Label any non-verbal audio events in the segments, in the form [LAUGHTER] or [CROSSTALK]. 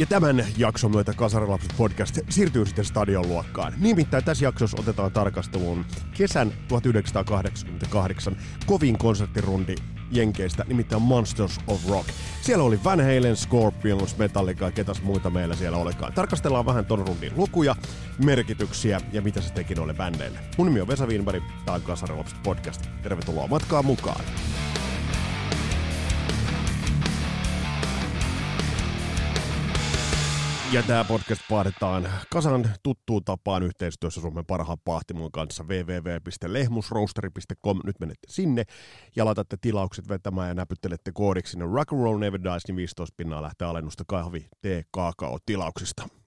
Ja tämän jakson myötä Kasarilapset podcast siirtyy sitten stadion luokkaan. Nimittäin tässä jaksossa otetaan tarkasteluun kesän 1988 kovin konserttirundi Jenkeistä, nimittäin Monsters of Rock. Siellä oli Van Halen, Scorpions, Metallica ja ketäs muita meillä siellä olikaan. Tarkastellaan vähän ton rundin lukuja, merkityksiä ja mitä se teki noille bändeille. Mun nimi on Vesa Wienberg, tää on Kasarilapset podcast. Tervetuloa matkaan mukaan. Ja tämä podcast paadetaan kasan tuttuun tapaan yhteistyössä Suomen parhaan pahtimon kanssa www.lehmusroasteri.com. Nyt menette sinne ja laitatte tilaukset vetämään ja näpyttelette koodiksi sinne Rock and Roll Never Dies, niin 15 pinnaa lähtee alennusta kahvi, tee, kaakao tilauksista.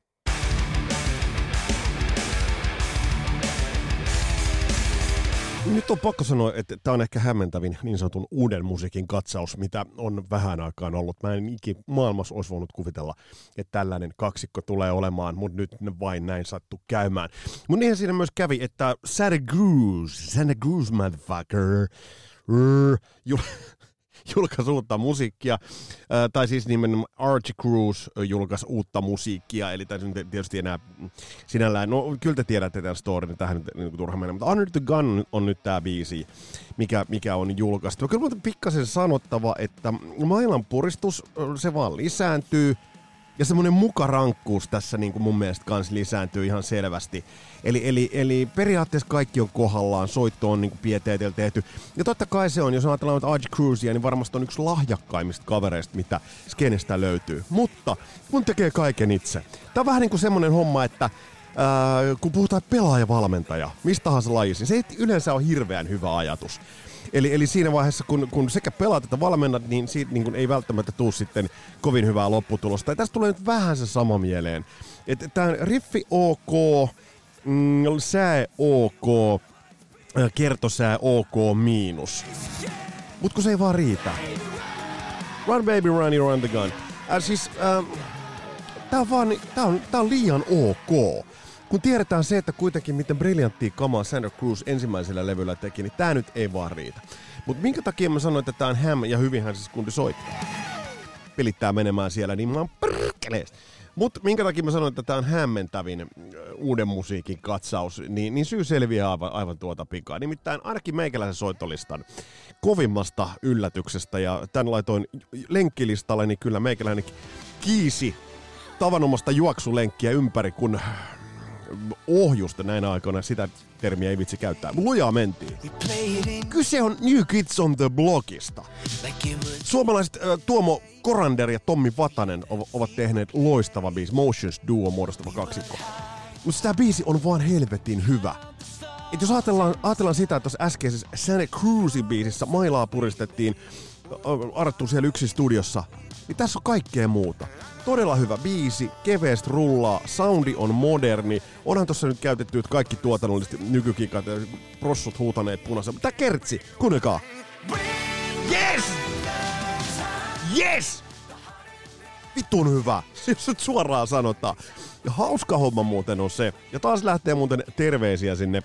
Nyt on pakko sanoa, että tämä on ehkä hämmentävin niin sanotun uuden musiikin katsaus, mitä on vähän aikaan ollut. Mä en ikin maailmassa olisi voinut kuvitella, että tällainen kaksikko tulee olemaan, mutta nyt vain näin sattu käymään. Mutta niinhän siinä myös kävi, että Santa Cruz, Santa Cruz motherfucker, rrr, [LAUGHS] julkaisi uutta musiikkia, äh, tai siis nimenomaan Archie Cruz julkaisi uutta musiikkia, eli tässä nyt tietysti enää sinällään, no kyllä te tiedätte tämän storin, tähän nyt niin turha mennä, mutta Under the Gun on nyt tämä biisi, mikä, mikä on julkaistu. Kyllä on pikkasen sanottava, että maailman puristus, se vaan lisääntyy, ja semmoinen mukarankkuus tässä niin kuin mun mielestä kans lisääntyy ihan selvästi. Eli, eli, eli periaatteessa kaikki on kohdallaan, soitto on niin kuin pieteetellä tehty. Ja totta kai se on, jos ajatellaan nyt Archie Cruzia, niin varmasti on yksi lahjakkaimmista kavereista, mitä skenestä löytyy. Mutta kun tekee kaiken itse. Tämä on vähän niin kuin semmoinen homma, että Ää, kun puhutaan pelaaja-valmentaja, mistä tahansa lajissa, niin se ei yleensä ole hirveän hyvä ajatus. Eli, eli siinä vaiheessa, kun, kun sekä pelaat että valmennat, niin siitä niin kun ei välttämättä tule sitten kovin hyvää lopputulosta. Ja tästä tulee nyt vähän se sama mieleen. Että tämä riffi OK, mm, sää OK, kertosää OK miinus. Mut kun se ei vaan riitä. Run baby run, you run the gun. Äh, siis, äh, tää on vaan, tää on, tää on liian ok. Kun tiedetään se, että kuitenkin miten briljanttia kamaa Sandra Cruz ensimmäisellä levyllä teki, niin tää nyt ei vaan riitä. Mutta minkä takia mä sanoin, että tää on häm ja hyvinhän siis kundi soittaa. Pelittää menemään siellä, niin mä oon Mutta minkä takia mä sanoin, että tämä on hämmentävin uuden musiikin katsaus, niin, niin syy selviää aivan, aivan tuota pikaa. Nimittäin ainakin meikäläisen soittolistan kovimmasta yllätyksestä, ja tämän laitoin lenkkilistalle, niin kyllä meikäläinen kiisi tavanomasta juoksulenkkiä ympäri, kun ohjusta näinä aikoina, sitä termiä ei vitsi käyttää. Lujaa mentiin. Kyse on New Kids on the Blockista. Suomalaiset äh, Tuomo Korander ja Tommi Vatanen ovat tehneet loistava biisi, Motions Duo muodostava kaksikko. Mutta tämä biisi on vaan helvetin hyvä. Et jos ajatellaan, ajatellaan sitä, että tuossa äskeisessä Santa Cruzin biisissä mailaa puristettiin, arrattu siellä yksin studiossa, niin tässä on kaikkea muuta. Todella hyvä biisi, keveest rullaa, soundi on moderni. Onhan tossa nyt käytetty että kaikki tuotannolliset nykykikat ja prossut huutaneet punaisen. Tää kertsi, kuunnelkaa. Yes! Yes! Vitun hyvä, [LAUGHS] jos nyt suoraan sanotaan. Ja hauska homma muuten on se, ja taas lähtee muuten terveisiä sinne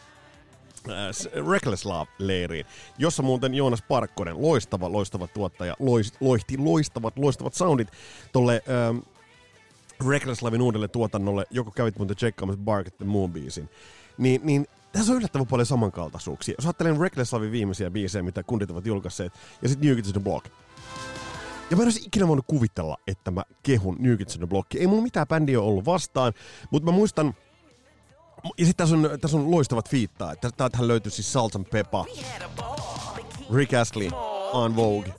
Reckless Love-leiriin, jossa muuten Joonas Parkkonen, loistava, loistava tuottaja, loist, loihti loistavat, loistavat soundit tolle ähm, Reckless Lovein uudelle tuotannolle, joko kävit muuten tsekkaamassa Bark at the Moon biisin, niin, niin tässä on yllättävän paljon samankaltaisuuksia. Jos ajattelen Reckless Lovein viimeisiä biisejä, mitä kundit ovat julkaisseet, ja sitten New Kids the Block, ja mä en olisi ikinä voinut kuvitella, että mä kehun New Kids on the Block. Ei mulla mitään bändiä ollut vastaan, mutta mä muistan, ja sitten tässä on, tässä on loistavat fiittaa. Täältähän löytyy siis Salt and Peppa, Rick Astley, On Vogue.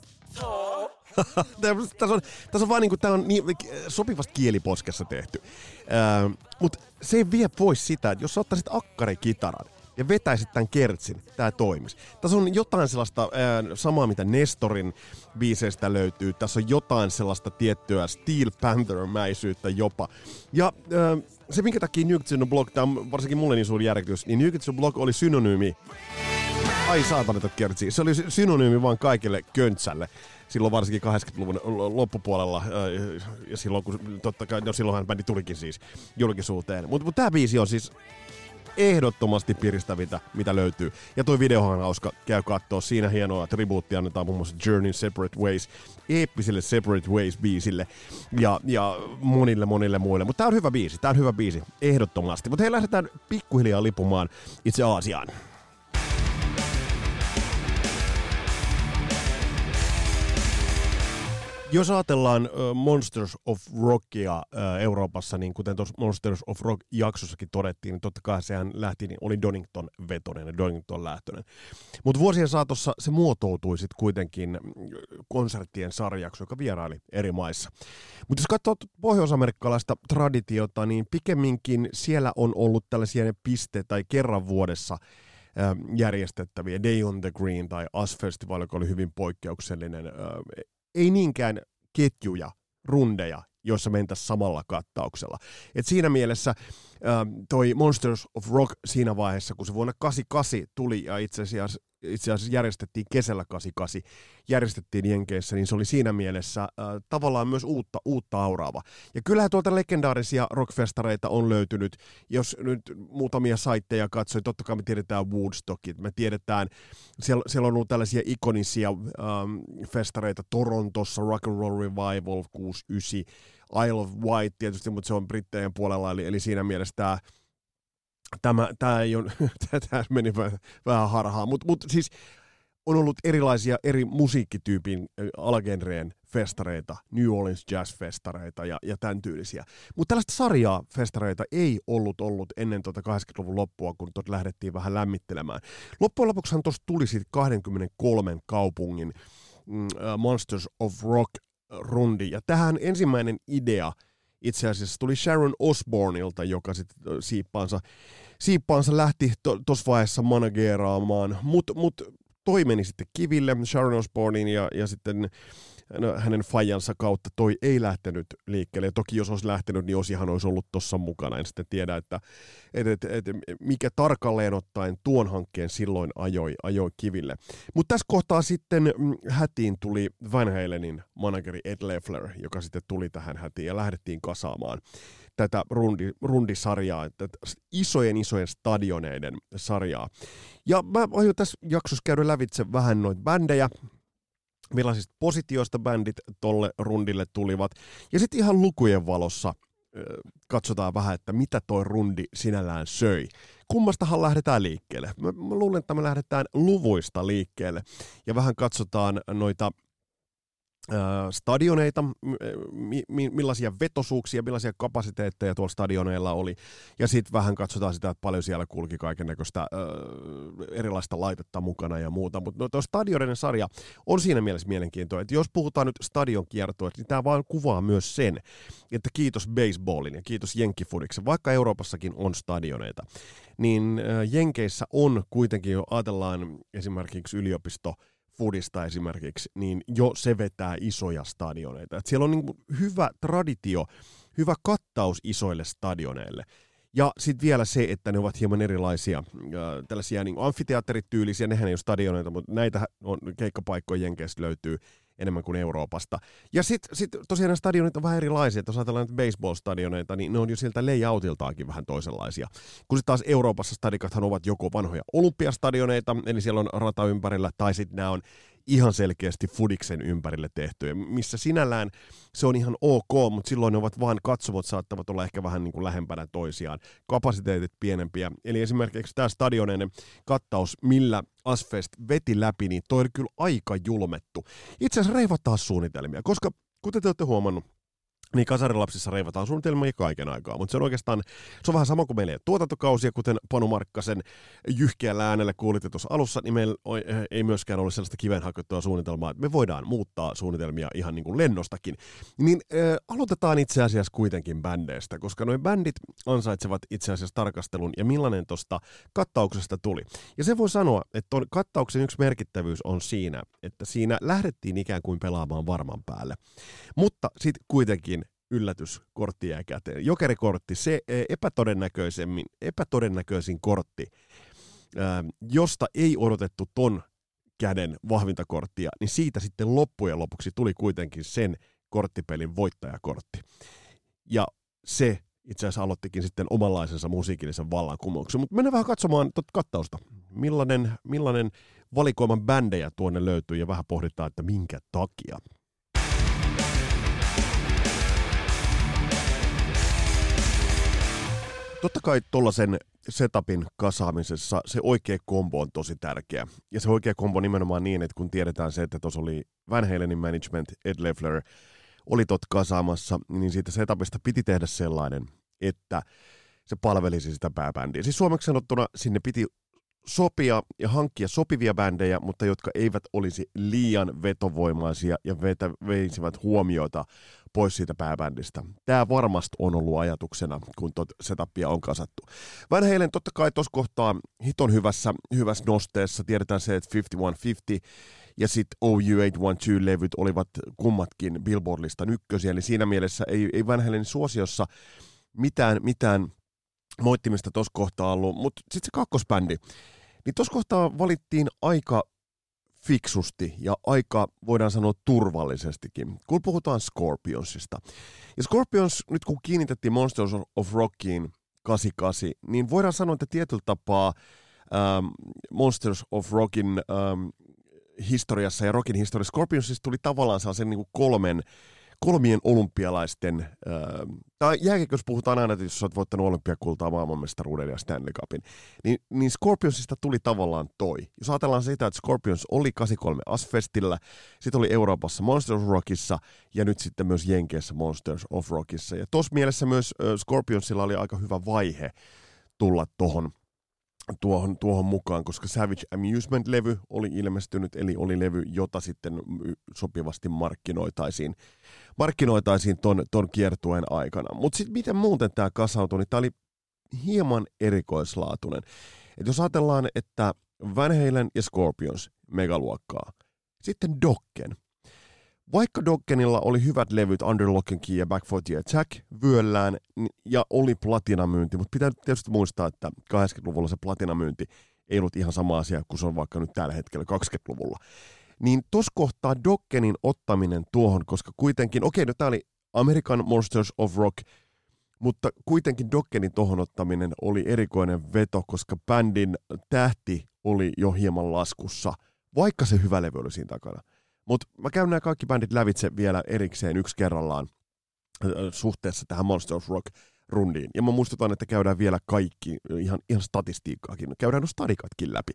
[LAUGHS] tässä on, tässä on vaan niinku, tää on niin, sopivasti kieliposkessa tehty. Äh, Mutta se ei vie pois sitä, että jos sä ottaisit akkarikitaran ja vetäisit tämän kertsin, tämä toimisi. Tässä on jotain sellaista ää, samaa, mitä Nestorin biiseistä löytyy. Tässä on jotain sellaista tiettyä Steel Panther-mäisyyttä jopa. Ja ää, se, minkä takia on Block, tämä on varsinkin mulle niin suuri järkytys, niin on Block oli synonyymi Ai saatana, kertsi. Se oli synonyymi vaan kaikille köntsälle silloin varsinkin 80-luvun loppupuolella, ja silloin kun, totta kai, no silloinhan bändi tulikin siis julkisuuteen. Mutta mut tämä biisi on siis ehdottomasti piristävintä, mitä löytyy. Ja toi videohan on hauska, käy katsoa. Siinä hienoa tribuuttia annetaan muun muassa Journey Separate Ways, eeppiselle Separate Ways-biisille ja, ja monille monille muille. Mutta tää on hyvä biisi, tää on hyvä biisi, ehdottomasti. Mutta hei, lähdetään pikkuhiljaa lipumaan itse Aasiaan. Jos ajatellaan Monsters of Rockia Euroopassa, niin kuten tuossa Monsters of Rock-jaksossakin todettiin, niin totta kai sehän lähti, niin oli Donington-vetonen ja Donington-lähtöinen. Mutta vuosien saatossa se muotoutui sitten kuitenkin konserttien sarjaksi, joka vieraili eri maissa. Mutta jos katsoo pohjoisamerikkalaista traditiota, niin pikemminkin siellä on ollut tällaisia piste- tai kerran vuodessa järjestettäviä Day on the Green tai Us Festival, joka oli hyvin poikkeuksellinen ei niinkään ketjuja, rundeja, joissa mentäisiin samalla kattauksella. Et siinä mielessä ähm, toi Monsters of Rock siinä vaiheessa, kun se vuonna 88 tuli ja itse asiassa itse asiassa järjestettiin kesällä 88, järjestettiin Jenkeissä, niin se oli siinä mielessä äh, tavallaan myös uutta, uutta auraava. Ja kyllähän tuolta legendaarisia rockfestareita on löytynyt, jos nyt muutamia saitteja katsoi, totta kai me tiedetään Woodstockit, me tiedetään, siellä, siellä on ollut tällaisia ikonisia ähm, festareita Torontossa, Rock and Roll Revival 69, Isle of Wight tietysti, mutta se on Brittejen puolella, eli, eli siinä mielessä tämä tämä, tämä, ei ole, [LAUGHS] tämä meni vähän harhaan, mutta mut siis on ollut erilaisia eri musiikkityypin alagenreen festareita, New Orleans Jazz-festareita ja, ja tämän tyylisiä. Mutta tällaista sarjaa festareita ei ollut ollut ennen tuota 80-luvun loppua, kun tuota lähdettiin vähän lämmittelemään. Loppujen lopuksihan tuossa tuli sitten 23 kaupungin mm, Monsters of Rock rundi, ja tähän ensimmäinen idea – itse asiassa tuli Sharon Osborneilta, joka sitten siippaansa, siippaansa lähti tuossa to, vaiheessa manageraamaan, mutta mut toi meni sitten kiville Sharon Osbornein ja, ja sitten hänen fajansa kautta toi ei lähtenyt liikkeelle. Ja toki jos olisi lähtenyt, niin Osihan olisi ollut tuossa mukana. En sitten tiedä, että et, et, et, mikä tarkalleen ottaen tuon hankkeen silloin ajoi, ajoi kiville. Mutta tässä kohtaa sitten mm, hätiin tuli Van Halenin manageri Ed Leffler, joka sitten tuli tähän hätiin ja lähdettiin kasaamaan tätä rundi, rundisarjaa, tätä isojen isojen stadioneiden sarjaa. Ja mä aion tässä jaksossa käydä lävitse vähän noita bändejä, millaisista positioista bändit tolle rundille tulivat. Ja sitten ihan lukujen valossa katsotaan vähän, että mitä toi rundi sinällään söi. Kummastahan lähdetään liikkeelle? Mä, mä luulen, että me lähdetään luvuista liikkeelle ja vähän katsotaan noita stadioneita, mi- millaisia vetosuuksia, millaisia kapasiteetteja tuolla stadioneilla oli. Ja sitten vähän katsotaan sitä, että paljon siellä kulki kaiken näköistä erilaista laitetta mukana ja muuta. Mutta no, tuo stadioneiden sarja on siinä mielessä mielenkiintoinen, että jos puhutaan nyt stadion kiertoista, niin tämä vaan kuvaa myös sen, että kiitos baseballin ja kiitos jenkkifudiksen, vaikka Euroopassakin on stadioneita, niin Jenkeissä on kuitenkin jo, ajatellaan esimerkiksi yliopisto, Foodista esimerkiksi, niin jo se vetää isoja stadioneita. Et siellä on niin hyvä traditio, hyvä kattaus isoille stadioneille. Ja sitten vielä se, että ne ovat hieman erilaisia, äh, tällaisia niin amfiteatterityylisiä, nehän ei ole stadioneita, mutta näitä on, keikkapaikkoja Jenkeistä löytyy enemmän kuin Euroopasta. Ja sitten sit tosiaan stadionit on vähän erilaisia, jos ajatellaan nyt baseball-stadioneita, niin ne on jo sieltä layoutiltaankin vähän toisenlaisia. Kun sitten taas Euroopassa stadikathan ovat joko vanhoja olympiastadioneita, eli siellä on rata ympärillä, tai sitten nämä on ihan selkeästi Fudiksen ympärille tehtyjä, missä sinällään se on ihan ok, mutta silloin ne ovat vain katsomot saattavat olla ehkä vähän niin kuin lähempänä toisiaan, kapasiteetit pienempiä. Eli esimerkiksi tämä stadioneinen kattaus, millä Asfest veti läpi, niin toi oli kyllä aika julmettu. Itse asiassa reivataan suunnitelmia, koska kuten te olette huomannut, niin kasarilapsissa reivataan suunnitelmia kaiken aikaa, mutta se on oikeastaan, se on vähän sama kuin meillä ei tuotantokausia, kuten Panu Markkasen jyhkeällä äänellä kuulitte tuossa alussa, niin meillä eh, ei myöskään ole sellaista kiven suunnitelmaa, että me voidaan muuttaa suunnitelmia ihan niin kuin lennostakin. Niin äh, aloitetaan itse asiassa kuitenkin bändeistä, koska noin bändit ansaitsevat itse asiassa tarkastelun ja millainen tuosta kattauksesta tuli. Ja se voi sanoa, että ton kattauksen yksi merkittävyys on siinä, että siinä lähdettiin ikään kuin pelaamaan varman päälle. Mutta sitten kuitenkin yllätyskortti jää käteen. Jokerikortti, se e, epätodennäköisemmin, epätodennäköisin kortti josta ei odotettu ton käden vahvinta korttia, niin siitä sitten loppujen lopuksi tuli kuitenkin sen korttipelin voittajakortti. Ja se itse asiassa aloittikin sitten omanlaisensa musiikillisen vallankumouksen. Mutta mennään vähän katsomaan tuota kattausta. Millainen, millainen valikoiman bändejä tuonne löytyy ja vähän pohditaan, että minkä takia. Totta kai tuollaisen setupin kasaamisessa se oikea kombo on tosi tärkeä. Ja se oikea kombo nimenomaan niin, että kun tiedetään se, että tuossa oli Van Halenin management, Ed Leffler, oli tot kasaamassa, niin siitä setupista piti tehdä sellainen, että se palvelisi sitä pääbändiä. Siis suomeksi sanottuna sinne piti sopia ja hankkia sopivia bändejä, mutta jotka eivät olisi liian vetovoimaisia ja vetä, veisivät huomiota pois siitä pääbändistä. Tämä varmasti on ollut ajatuksena, kun tot setupia on kasattu. Van Halen totta kai tuossa kohtaa hiton hyvässä, hyvässä nosteessa. Tiedetään se, että 5150 ja sitten OU812-levyt olivat kummatkin Billboard-listan ykkösiä, eli siinä mielessä ei, ei Van Halen suosiossa mitään, mitään moittimista tuossa kohtaa ollut, mutta sitten se kakkosbändi, niin tuossa kohtaa valittiin aika fiksusti ja aika, voidaan sanoa, turvallisestikin, kun puhutaan Scorpionsista. Ja Scorpions, nyt kun kiinnitettiin Monsters of Rockiin 88, niin voidaan sanoa, että tietyllä tapaa ähm, Monsters of Rockin ähm, historiassa ja rockin historiassa Scorpionsista tuli tavallaan sellaisen niin kuin kolmen kolmien olympialaisten, äh, tai jääkiekossa puhutaan aina, että jos olet voittanut olympiakultaa, maailmanmestaruuden ja Stanley Cupin, niin, niin Scorpionsista tuli tavallaan toi. Jos ajatellaan sitä, että Scorpions oli 83 Asfestillä, sitten oli Euroopassa Monsters of Rockissa, ja nyt sitten myös Jenkeissä Monsters of Rockissa. Ja tuossa mielessä myös äh, Scorpionsilla oli aika hyvä vaihe tulla tuohon tuohon, tuohon mukaan, koska Savage Amusement-levy oli ilmestynyt, eli oli levy, jota sitten sopivasti markkinoitaisiin, markkinoitaisiin ton, ton kiertueen aikana. Mutta sitten miten muuten tämä kasautui, niin tämä oli hieman erikoislaatuinen. Et jos ajatellaan, että Van Halen ja Scorpions megaluokkaa, sitten Dokken – vaikka Doggenilla oli hyvät levyt Under Lock and Key ja Back for the Attack vyöllään ja oli platinamyynti, mutta pitää tietysti muistaa, että 80-luvulla se platinamyynti ei ollut ihan sama asia kuin se on vaikka nyt tällä hetkellä 20-luvulla. Niin tos kohtaa Doggenin ottaminen tuohon, koska kuitenkin, okei, no tää oli American Monsters of Rock, mutta kuitenkin Doggenin tohon ottaminen oli erikoinen veto, koska bändin tähti oli jo hieman laskussa, vaikka se hyvä levy oli siinä takana. Mutta mä käyn nämä kaikki bändit lävitse vielä erikseen yksi kerrallaan suhteessa tähän Monster of Rock rundiin. Ja mä muistutan, että käydään vielä kaikki, ihan, ihan statistiikkaakin, käydään nuo stadikatkin läpi.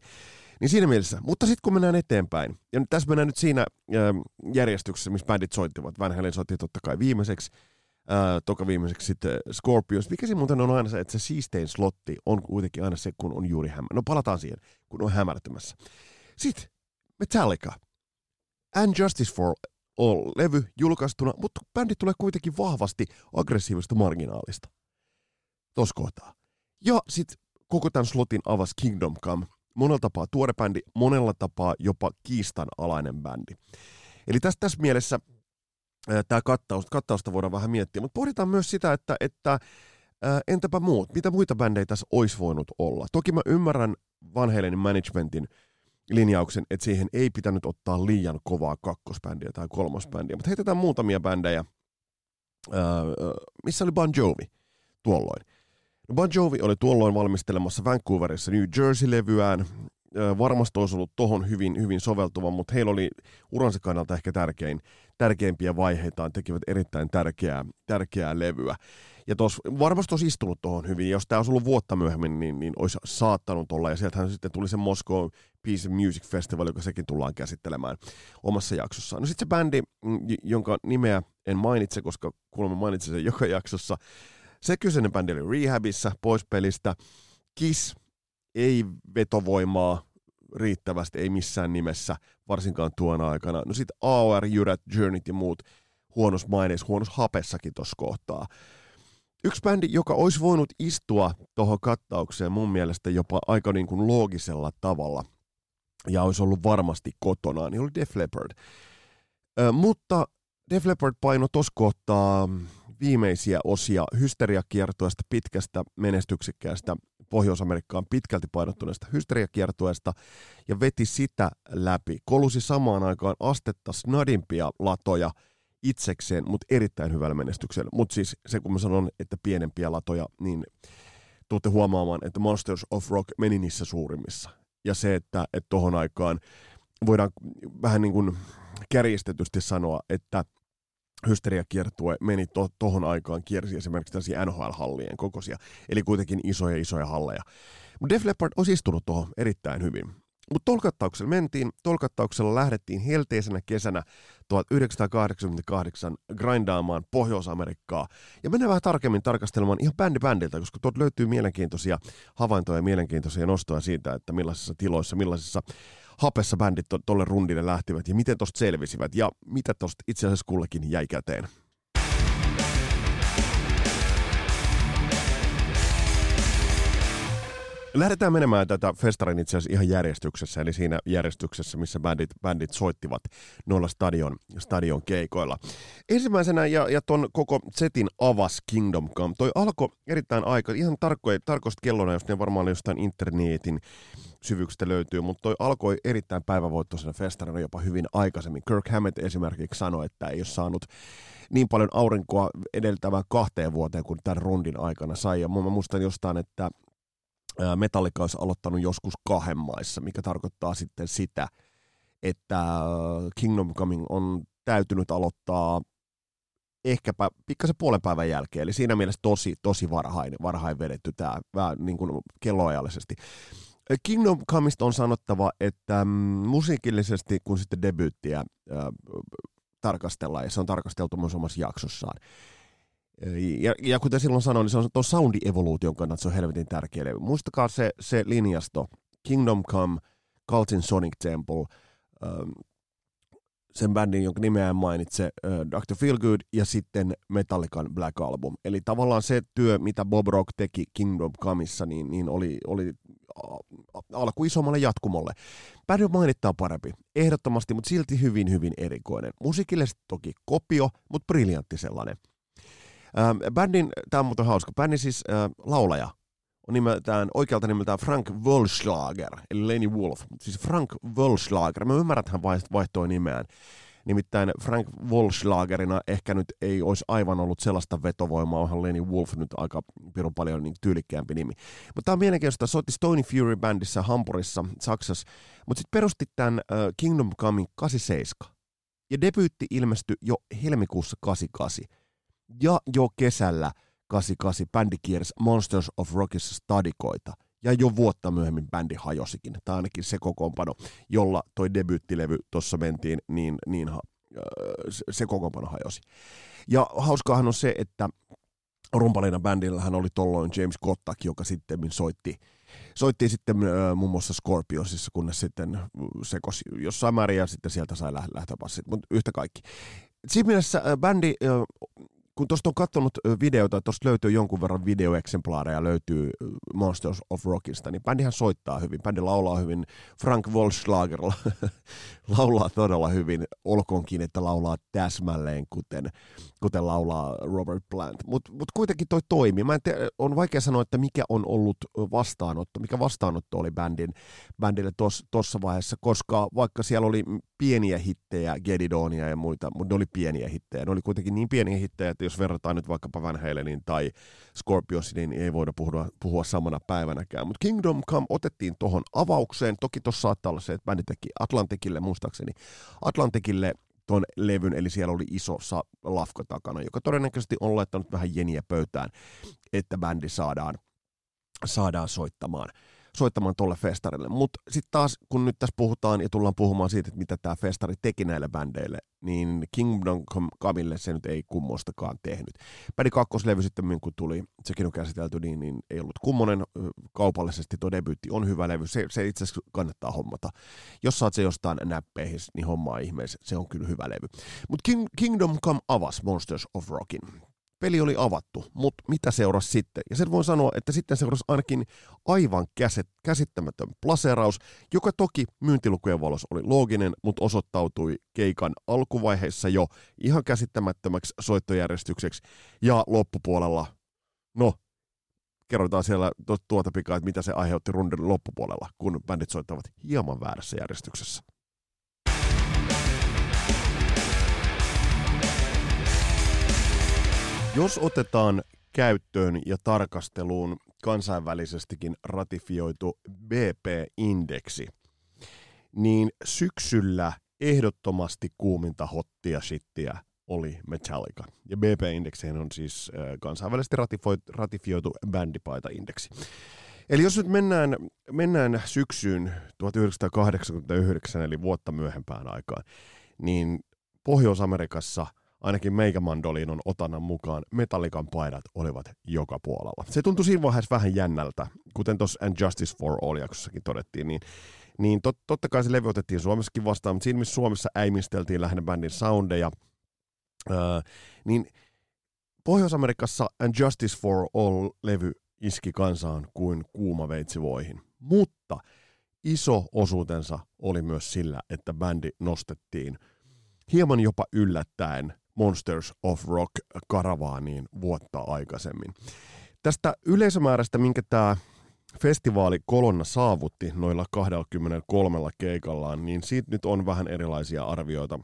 Niin siinä mielessä. Mutta sitten kun mennään eteenpäin, ja nyt tässä mennään nyt siinä äh, järjestyksessä, missä bändit soittivat. Van Halen soitti totta kai viimeiseksi, äh, toka viimeiseksi sitten Scorpions. Mikä se muuten on aina se, että se siistein slotti on kuitenkin aina se, kun on juuri hämä. No palataan siihen, kun on hämärtymässä. Sitten Metallica. And Justice for All-levy julkaistuna, mutta bändi tulee kuitenkin vahvasti aggressiivista marginaalista. Tos kohtaa. Ja sitten koko tämän slotin avas Kingdom Come. Monella tapaa tuore bändi, monella tapaa jopa kiistanalainen bändi. Eli tässä, tässä mielessä tämä kattaus, kattausta voidaan vähän miettiä, mutta pohditaan myös sitä, että, että ää, entäpä muut, mitä muita bändejä tässä olisi voinut olla. Toki mä ymmärrän Van Halenin managementin linjauksen, että siihen ei pitänyt ottaa liian kovaa kakkosbändiä tai kolmosbändiä, mutta heitetään muutamia bändejä, missä oli Bon Jovi tuolloin. No bon Jovi oli tuolloin valmistelemassa Vancouverissa New Jersey-levyään, varmasti olisi ollut tohon hyvin, hyvin soveltuva, mutta heillä oli uransa kannalta ehkä tärkein, tärkeimpiä vaiheitaan, tekivät erittäin tärkeää, tärkeää levyä. Ja tos, varmasti olisi istunut tuohon hyvin. Jos tämä olisi ollut vuotta myöhemmin, niin, niin olisi saattanut olla. Ja sieltähän sitten tuli se Moscow Peace Music Festival, joka sekin tullaan käsittelemään omassa jaksossaan. No sitten se bändi, mm, jonka nimeä en mainitse, koska kuulemma mainitsin sen [LAUGHS] joka jaksossa. Se kyseinen bändi oli Rehabissa, pois pelistä. Kiss, ei vetovoimaa riittävästi, ei missään nimessä, varsinkaan tuona aikana. No sitten AOR, Jyrät, Journeyt ja muut huonos maineissa, huonos hapessakin tuossa kohtaa. Yksi bändi, joka olisi voinut istua tuohon kattaukseen mun mielestä jopa aika niin kuin loogisella tavalla ja olisi ollut varmasti kotona, niin oli Def Leppard. Ö, mutta Def Leppard paino tuossa kohtaa viimeisiä osia hysteriakiertoista pitkästä menestyksekkäästä Pohjois-Amerikkaan pitkälti painottuneesta hysteriakiertueesta ja veti sitä läpi. Kolusi samaan aikaan astetta snadimpia latoja itsekseen, mutta erittäin hyvällä menestyksellä. Mutta siis se, kun mä sanon, että pienempiä latoja, niin tuutte huomaamaan, että Monsters of Rock meni niissä suurimmissa. Ja se, että tuohon aikaan voidaan vähän niin kuin kärjistetysti sanoa, että hysteriakiertue meni to, aikaan, kiersi esimerkiksi tällaisia NHL-hallien kokoisia, eli kuitenkin isoja isoja halleja. Mutta Def Leppard olisi istunut tuohon erittäin hyvin. Mutta tolkattauksella mentiin, tolkattauksella lähdettiin helteisenä kesänä 1988 grindaamaan Pohjois-Amerikkaa. Ja mennään vähän tarkemmin tarkastelemaan ihan bändi bändiltä, koska tuolta löytyy mielenkiintoisia havaintoja ja mielenkiintoisia nostoja siitä, että millaisissa tiloissa, millaisissa hapessa bändit tuolle rundille lähtivät ja miten tosta selvisivät ja mitä tosta itse asiassa kullekin jäi käteen. Lähdetään menemään tätä festarin itse asiassa ihan järjestyksessä, eli siinä järjestyksessä, missä bändit, bändit soittivat noilla stadion, stadion keikoilla. Ensimmäisenä ja, ja ton koko setin avas Kingdom Come. Toi alkoi erittäin aika, ihan tarkkoja, tarkoista kellona, jos ne varmaan jostain internetin syvyyksistä löytyy, mutta toi alkoi erittäin päivävoittoisena festarina jopa hyvin aikaisemmin. Kirk Hammett esimerkiksi sanoi, että ei ole saanut niin paljon aurinkoa edeltävään kahteen vuoteen kuin tämän rundin aikana sai. Ja mä muistan jostain, että Metallica olisi aloittanut joskus kahden maissa, mikä tarkoittaa sitten sitä, että Kingdom Coming on täytynyt aloittaa ehkäpä pikkasen puolen päivän jälkeen, eli siinä mielessä tosi, tosi varhain, varhain vedetty tämä vähän niin kuin kelloajallisesti. Kingdom Comesta on sanottava, että mm, musiikillisesti, kun sitten debyyttiä äh, tarkastellaan, ja se on tarkasteltu myös omassa jaksossaan, ja, ja kuten silloin sanoin, niin se on tuon soundi-evoluution kannalta se on helvetin tärkeä levy. Muistakaa se, se linjasto, Kingdom Come, Cultin Sonic Temple, ähm, sen bändin, jonka nimeä en mainitse, äh, Dr. Feelgood ja sitten Metallican Black Album. Eli tavallaan se työ, mitä Bob Rock teki Kingdom Comeissa, niin, niin oli, oli alku isommalle jatkumolle. Bändi mainittaa parempi, ehdottomasti, mutta silti hyvin, hyvin erikoinen. Musiikillisesti toki kopio, mutta briljantti sellainen. Ähm, bändin, tämä on muuten hauska, bändin siis äh, laulaja on nimeltään, oikealta nimeltään Frank Wölschlager, eli Lenny Wolf. Siis Frank Wölschlager, mä ymmärrän, että hän vaihtoi nimeään. Nimittäin Frank Wolfslagerina ehkä nyt ei olisi aivan ollut sellaista vetovoimaa, onhan Lenny Wolf nyt aika pirun paljon niin tyylikkäämpi nimi. Mutta tämä on mielenkiintoista, soitti Stony Fury bändissä Hampurissa, Saksassa, mutta sitten perusti tämän Kingdom Coming 87. Ja debyytti ilmestyi jo helmikuussa 88. Ja jo kesällä 88 bändi kiersi Monsters of Rockissa stadikoita. Ja jo vuotta myöhemmin bändi hajosikin. Tämä ainakin se kokoonpano, jolla toi debyyttilevy tuossa mentiin, niin, niin se kokoonpano hajosi. Ja hauskaahan on se, että rumpalina bändillähän oli tolloin James Kottak, joka sitten soitti, soitti sitten äh, muun muassa Scorpionsissa, kunnes sitten sekosi jossain määrin ja sitten sieltä sai lähtöpassit, mutta yhtä kaikki. Siinä mielessä äh, bändi kun tuosta on katsonut videota, tuosta löytyy jonkun verran videoeksemplaareja, löytyy Monsters of Rockista, niin bändihän soittaa hyvin, bändi laulaa hyvin, Frank Wolfslager [LAUGHS] laulaa todella hyvin, olkoonkin, että laulaa täsmälleen, kuten, kuten laulaa Robert Plant. Mutta mut kuitenkin toi toimii. Mä en tiedä, on vaikea sanoa, että mikä on ollut vastaanotto, mikä vastaanotto oli bändin, bändille tuossa vaiheessa, koska vaikka siellä oli pieniä hittejä, Gedidonia ja muita, mutta ne oli pieniä hittejä. Ne oli kuitenkin niin pieniä hittejä, että jos verrataan nyt vaikkapa Van Halenin tai Scorpionsin, niin ei voida puhua, puhua samana päivänäkään. Mutta Kingdom Come otettiin tuohon avaukseen. Toki tuossa saattaa olla se, että bändi teki Atlantikille, muistaakseni, Atlantikille ton levyn, eli siellä oli iso lafka takana, joka todennäköisesti on laittanut vähän jeniä pöytään, että bändi saadaan, saadaan soittamaan soittamaan tuolle festarille. Mutta sitten taas, kun nyt tässä puhutaan ja tullaan puhumaan siitä, että mitä tämä festari teki näille bändeille, niin Kingdom Comille se nyt ei kummostakaan tehnyt. Pädi kakkoslevy sitten, kun tuli, sekin on käsitelty, niin, niin ei ollut kummonen. Kaupallisesti tuo debyytti on hyvä levy, se, se itse asiassa kannattaa hommata. Jos saat se jostain näppeihin, niin hommaa ihmeessä, se on kyllä hyvä levy. Mutta King, Kingdom Come avas Monsters of Rockin peli oli avattu, mutta mitä seurasi sitten? Ja sen voin sanoa, että sitten seurasi ainakin aivan käsit, käsittämätön plaseraus, joka toki myyntilukujen valossa oli looginen, mutta osoittautui keikan alkuvaiheessa jo ihan käsittämättömäksi soittojärjestykseksi. Ja loppupuolella, no, kerrotaan siellä tuota pikaa, että mitä se aiheutti rundin loppupuolella, kun bändit soittavat hieman väärässä järjestyksessä. Jos otetaan käyttöön ja tarkasteluun kansainvälisestikin ratifioitu BP-indeksi, niin syksyllä ehdottomasti kuuminta hottia shittiä oli Metallica. Ja BP-indeksiin on siis kansainvälisesti ratifioitu bändipaita-indeksi. Eli jos nyt mennään, mennään syksyyn 1989, eli vuotta myöhempään aikaan, niin Pohjois-Amerikassa – ainakin meikämandoliinon otannan mukaan metallikan paidat olivat joka puolella. Se tuntui siinä vaiheessa vähän jännältä, kuten tuossa And Justice for All jaksossakin todettiin, niin, niin tot, totta kai se levy otettiin Suomessakin vastaan, mutta siinä missä Suomessa äimisteltiin lähinnä bändin soundeja, ää, niin Pohjois-Amerikassa And Justice for All-levy iski kansaan kuin kuuma veitsi voihin. Mutta iso osuutensa oli myös sillä, että bändi nostettiin hieman jopa yllättäen Monsters of Rock karavaaniin vuotta aikaisemmin. Tästä yleisömäärästä, minkä tämä festivaali Kolonna saavutti noilla 23 keikallaan, niin siitä nyt on vähän erilaisia arvioita.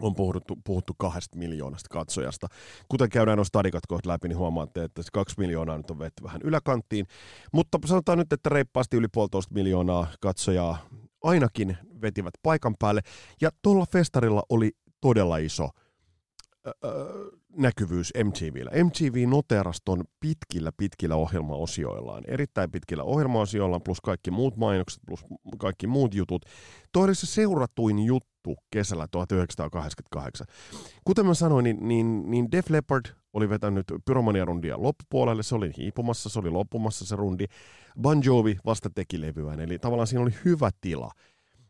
On puhuttu, puhuttu kahdesta miljoonasta katsojasta. Kuten käydään nuo stadikat kohta läpi, niin huomaatte, että se kaksi miljoonaa nyt on vetty vähän yläkanttiin. Mutta sanotaan nyt, että reippaasti yli puolitoista miljoonaa katsojaa ainakin vetivät paikan päälle. Ja tuolla festarilla oli todella iso näkyvyys MTVllä. MTV noterasi ton pitkillä, pitkillä ohjelmaosioillaan, erittäin pitkillä ohjelmaosioillaan, plus kaikki muut mainokset, plus kaikki muut jutut. Toi se seuratuin juttu kesällä 1988. Kuten mä sanoin, niin, niin, niin Def Leppard oli vetänyt Pyromania-rundia loppupuolelle, se oli hiipumassa, se oli loppumassa se rundi. Bon Jovi vasta teki levyään, eli tavallaan siinä oli hyvä tila.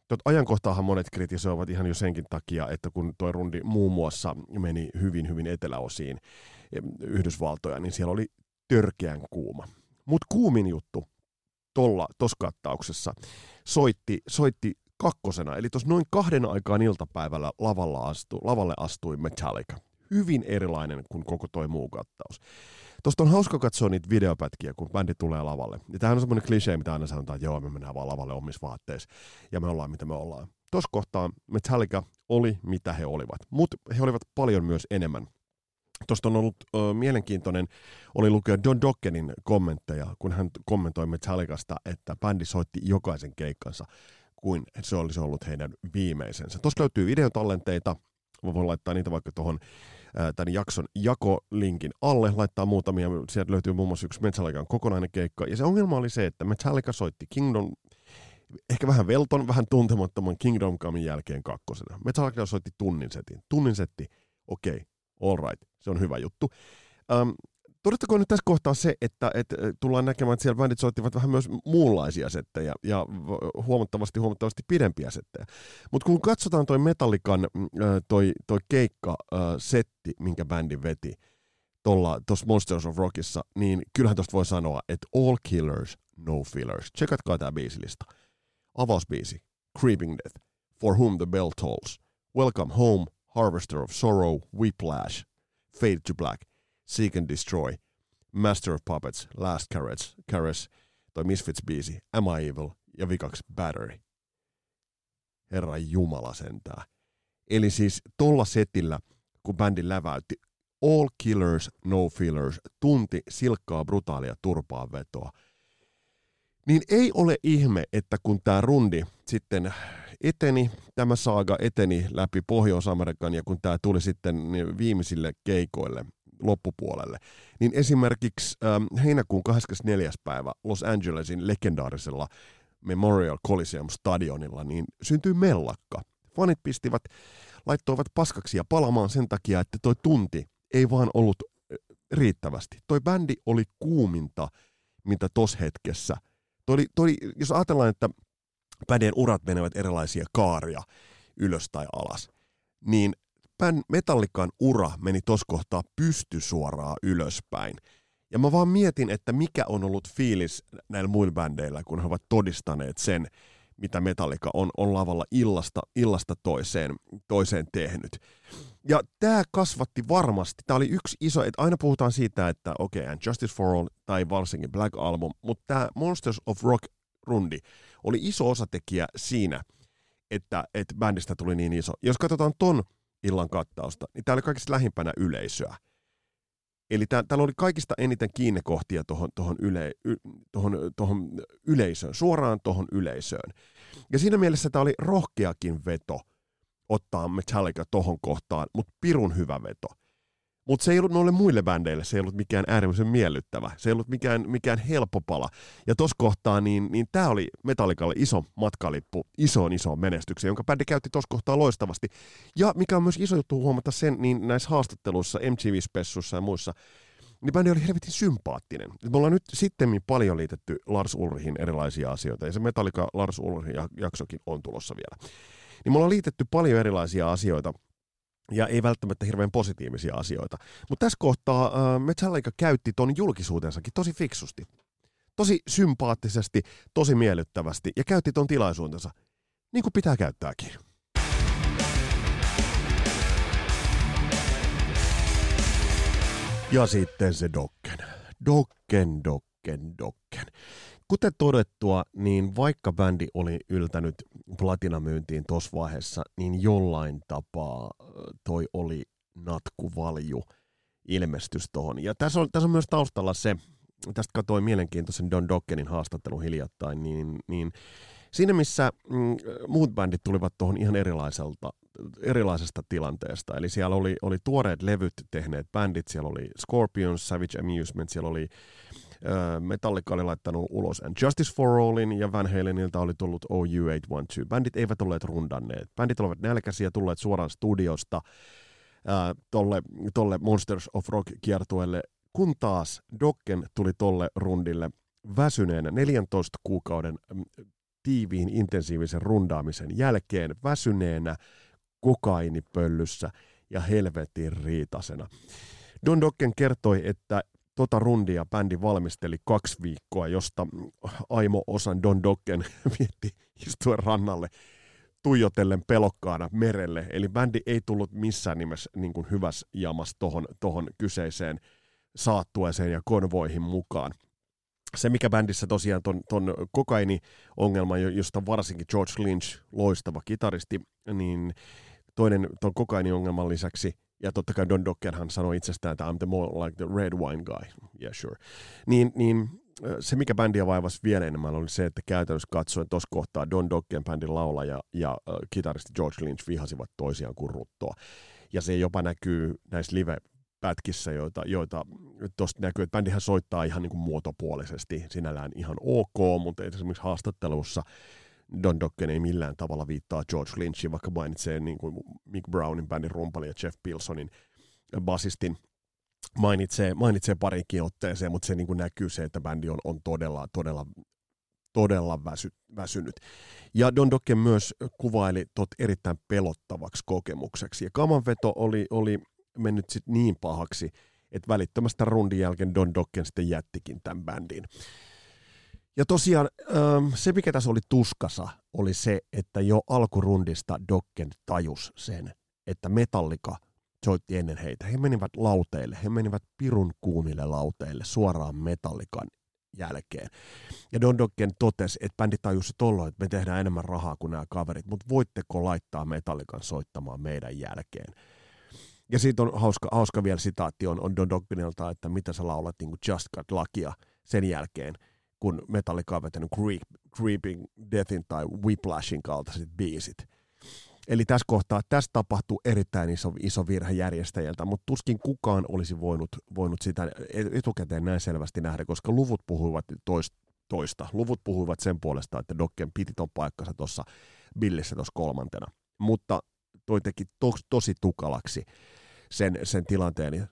Tot ajankohtaahan monet kritisoivat ihan jo senkin takia, että kun tuo rundi muun muassa meni hyvin, hyvin eteläosiin Yhdysvaltoja, niin siellä oli törkeän kuuma. Mutta kuumin juttu tuossa kattauksessa soitti, soitti kakkosena, eli tuossa noin kahden aikaan iltapäivällä lavalla astu, lavalle astui Metallica. Hyvin erilainen kuin koko toi muu kattaus. Tuosta on hauska katsoa niitä videopätkiä, kun bändi tulee lavalle. Ja tämähän on semmoinen klisee, mitä aina sanotaan, että joo, me mennään vaan lavalle omissa vaatteissa, ja me ollaan mitä me ollaan. Tuossa kohtaa Metallica oli mitä he olivat, mutta he olivat paljon myös enemmän. Tuosta on ollut ö, mielenkiintoinen, oli lukea Don Dockenin kommentteja, kun hän kommentoi Metallicasta, että bändi soitti jokaisen keikkansa kuin se olisi ollut heidän viimeisensä. Tuossa löytyy videotallenteita, voin laittaa niitä vaikka tuohon tämän jakson jakolinkin alle, laittaa muutamia, sieltä löytyy muun muassa yksi Metallican kokonainen keikka, ja se ongelma oli se, että Metallica soitti Kingdom, ehkä vähän velton, vähän tuntemattoman Kingdom Comein jälkeen kakkosena. Metallica soitti tunnin setin. Tunnin setti, okei, okay, all right, se on hyvä juttu. Um, todettakoon nyt tässä kohtaa se, että, että tullaan näkemään, että siellä bändit soittivat vähän myös muunlaisia settejä ja huomattavasti huomattavasti pidempiä settejä. Mutta kun katsotaan toi Metallican toi, toi keikka-setti, minkä bändi veti tuossa Monsters of Rockissa, niin kyllähän tuosta voi sanoa, että all killers, no fillers. Tsekatkaa tämä biisilista. Avausbiisi, Creeping Death, For Whom the Bell Tolls, Welcome Home, Harvester of Sorrow, Whiplash, Fade to Black – Seek and Destroy, Master of Puppets, Last Caress, Caress toi Misfits-biisi, Am I Evil ja vikaksi Battery. Herra Jumala sentää. Eli siis tolla setillä, kun bändi läväytti All Killers, No Fillers, tunti silkkaa brutaalia turpaa vetoa, niin ei ole ihme, että kun tämä rundi sitten eteni, tämä saaga eteni läpi Pohjois-Amerikan ja kun tämä tuli sitten viimeisille keikoille, loppupuolelle. Niin esimerkiksi ähm, heinäkuun 24. päivä Los Angelesin legendaarisella Memorial Coliseum stadionilla niin syntyi mellakka. Fanit pistivät, laittoivat paskaksi ja palamaan sen takia, että toi tunti ei vaan ollut riittävästi. Toi bändi oli kuuminta, mitä tos hetkessä. Toi oli, toi, jos ajatellaan, että bändien urat menevät erilaisia kaaria ylös tai alas, niin Bän Metallikan ura meni tos kohtaa pysty suoraan ylöspäin. Ja mä vaan mietin, että mikä on ollut fiilis näillä muilla bändeillä, kun he ovat todistaneet sen, mitä Metallica on, on lavalla illasta, illasta toiseen, toiseen tehnyt. Ja tämä kasvatti varmasti, tämä oli yksi iso, että aina puhutaan siitä, että okei, okay, Justice for All tai varsinkin Black Album, mutta tämä Monsters of Rock rundi oli iso osatekijä siinä, että, että bändistä tuli niin iso. Jos katsotaan ton illan kattausta, niin tämä oli kaikista lähimpänä yleisöä. Eli tää, täällä oli kaikista eniten kiinnekohtia tuohon tohon yle, y, tohon, tohon yleisöön, suoraan tuohon yleisöön. Ja siinä mielessä tämä oli rohkeakin veto ottaa Metallica tohon kohtaan, mutta pirun hyvä veto. Mutta se ei ollut noille muille bändeille, se ei ollut mikään äärimmäisen miellyttävä, se ei ollut mikään, mikään helppo pala. Ja tuossa kohtaa, niin, niin tämä oli Metallicalle iso matkalippu, isoon isoon menestykseen, jonka bändi käytti tuossa kohtaa loistavasti. Ja mikä on myös iso juttu huomata sen, niin näissä haastatteluissa, MTV-spessuissa ja muissa, niin bändi oli helvetin sympaattinen. Me ollaan nyt sitten paljon liitetty Lars Ulrihin erilaisia asioita, ja se Metallica Lars Ulrihin jaksokin on tulossa vielä. Niin me ollaan liitetty paljon erilaisia asioita, ja ei välttämättä hirveän positiivisia asioita. Mutta tässä kohtaa äh, Metallica käytti ton julkisuutensakin tosi fiksusti. Tosi sympaattisesti, tosi miellyttävästi ja käytti ton tilaisuutensa niin kuin pitää käyttääkin. Ja sitten se Dokken. Dokken, Dokken, Dokken. Kuten todettua, niin vaikka bändi oli yltänyt platinamyyntiin tuossa vaiheessa, niin jollain tapaa toi oli natkuvalju ilmestys tuohon. Ja tässä on, tässä on myös taustalla se, tästä katsoin mielenkiintoisen Don Dockenin haastattelun hiljattain, niin, niin siinä missä mm, muut bändit tulivat tuohon ihan erilaiselta, erilaisesta tilanteesta. Eli siellä oli, oli tuoreet levyt tehneet bändit, siellä oli Scorpions, Savage Amusement, siellä oli Metallica oli laittanut ulos And Justice for Allin ja Van Halenilta oli tullut OU812. Bändit eivät olleet rundanneet. Bändit olivat nälkäisiä, tulleet suoraan studiosta tolle, tolle Monsters of Rock kiertueelle, kun taas Dokken tuli tolle rundille väsyneenä 14 kuukauden mm, tiiviin intensiivisen rundaamisen jälkeen väsyneenä kokainipöllyssä ja helvetin riitasena. Don Dokken kertoi, että tota rundia bändi valmisteli kaksi viikkoa, josta Aimo Osan Don Dokken [LAUGHS] vietti istuen rannalle tuijotellen pelokkaana merelle. Eli bändi ei tullut missään nimessä niin kuin hyvässä jamas tohon, tohon kyseiseen saattueeseen ja konvoihin mukaan. Se, mikä bändissä tosiaan ton, ton kokaini-ongelma, josta varsinkin George Lynch, loistava kitaristi, niin toinen ton kokaini-ongelman lisäksi ja totta kai Don Dockerhan sanoi itsestään, että I'm the more like the red wine guy. Yeah, sure. Niin, niin se, mikä bändiä vaivasi vielä enemmän, oli se, että käytännössä katsoen tuossa kohtaa Don Dokken bändin laulaja ja äh, kitaristi George Lynch vihasivat toisiaan kuin ruttoa. Ja se jopa näkyy näissä live pätkissä, joita, joita tuosta näkyy, että bändihän soittaa ihan niin kuin muotopuolisesti, sinällään ihan ok, mutta esimerkiksi haastattelussa Don Dokken ei millään tavalla viittaa George Lynchin, vaikka mainitsee niin kuin Mick Brownin bändin rumpali ja Jeff Pilsonin basistin mainitsee, mainitsee parikin otteeseen, mutta se niin kuin näkyy se, että bändi on, on todella, todella, todella väsy, väsynyt. Ja Don Dokken myös kuvaili tot erittäin pelottavaksi kokemukseksi. Ja kamanveto oli, oli mennyt sit niin pahaksi, että välittömästä rundin jälkeen Don Dokken sitten jättikin tämän bändin. Ja tosiaan ähm, se, mikä tässä oli tuskasa, oli se, että jo alkurundista Dokken tajus sen, että Metallika soitti ennen heitä. He menivät lauteille, he menivät pirun kuumille lauteille suoraan Metallikan jälkeen. Ja Don Dokken totesi, että bändi tajusi tolloin, että me tehdään enemmän rahaa kuin nämä kaverit, mutta voitteko laittaa Metallikan soittamaan meidän jälkeen? Ja siitä on hauska, hauska vielä sitaatti on, on Don Dokkenilta, että mitä sä laulat niin kuin Just Got Luckia sen jälkeen – kun Metallica on vetänyt Creep, Creeping Deathin tai Whiplashin kaltaiset biisit. Eli tässä kohtaa, tässä tapahtuu erittäin iso, iso virhe järjestäjältä, mutta tuskin kukaan olisi voinut, voinut sitä etukäteen näin selvästi nähdä, koska luvut puhuivat toista. toista. Luvut puhuivat sen puolesta, että Dokken piti ton paikkansa tuossa billissä tuossa kolmantena. Mutta toi teki to, tosi tukalaksi sen, sen tilanteen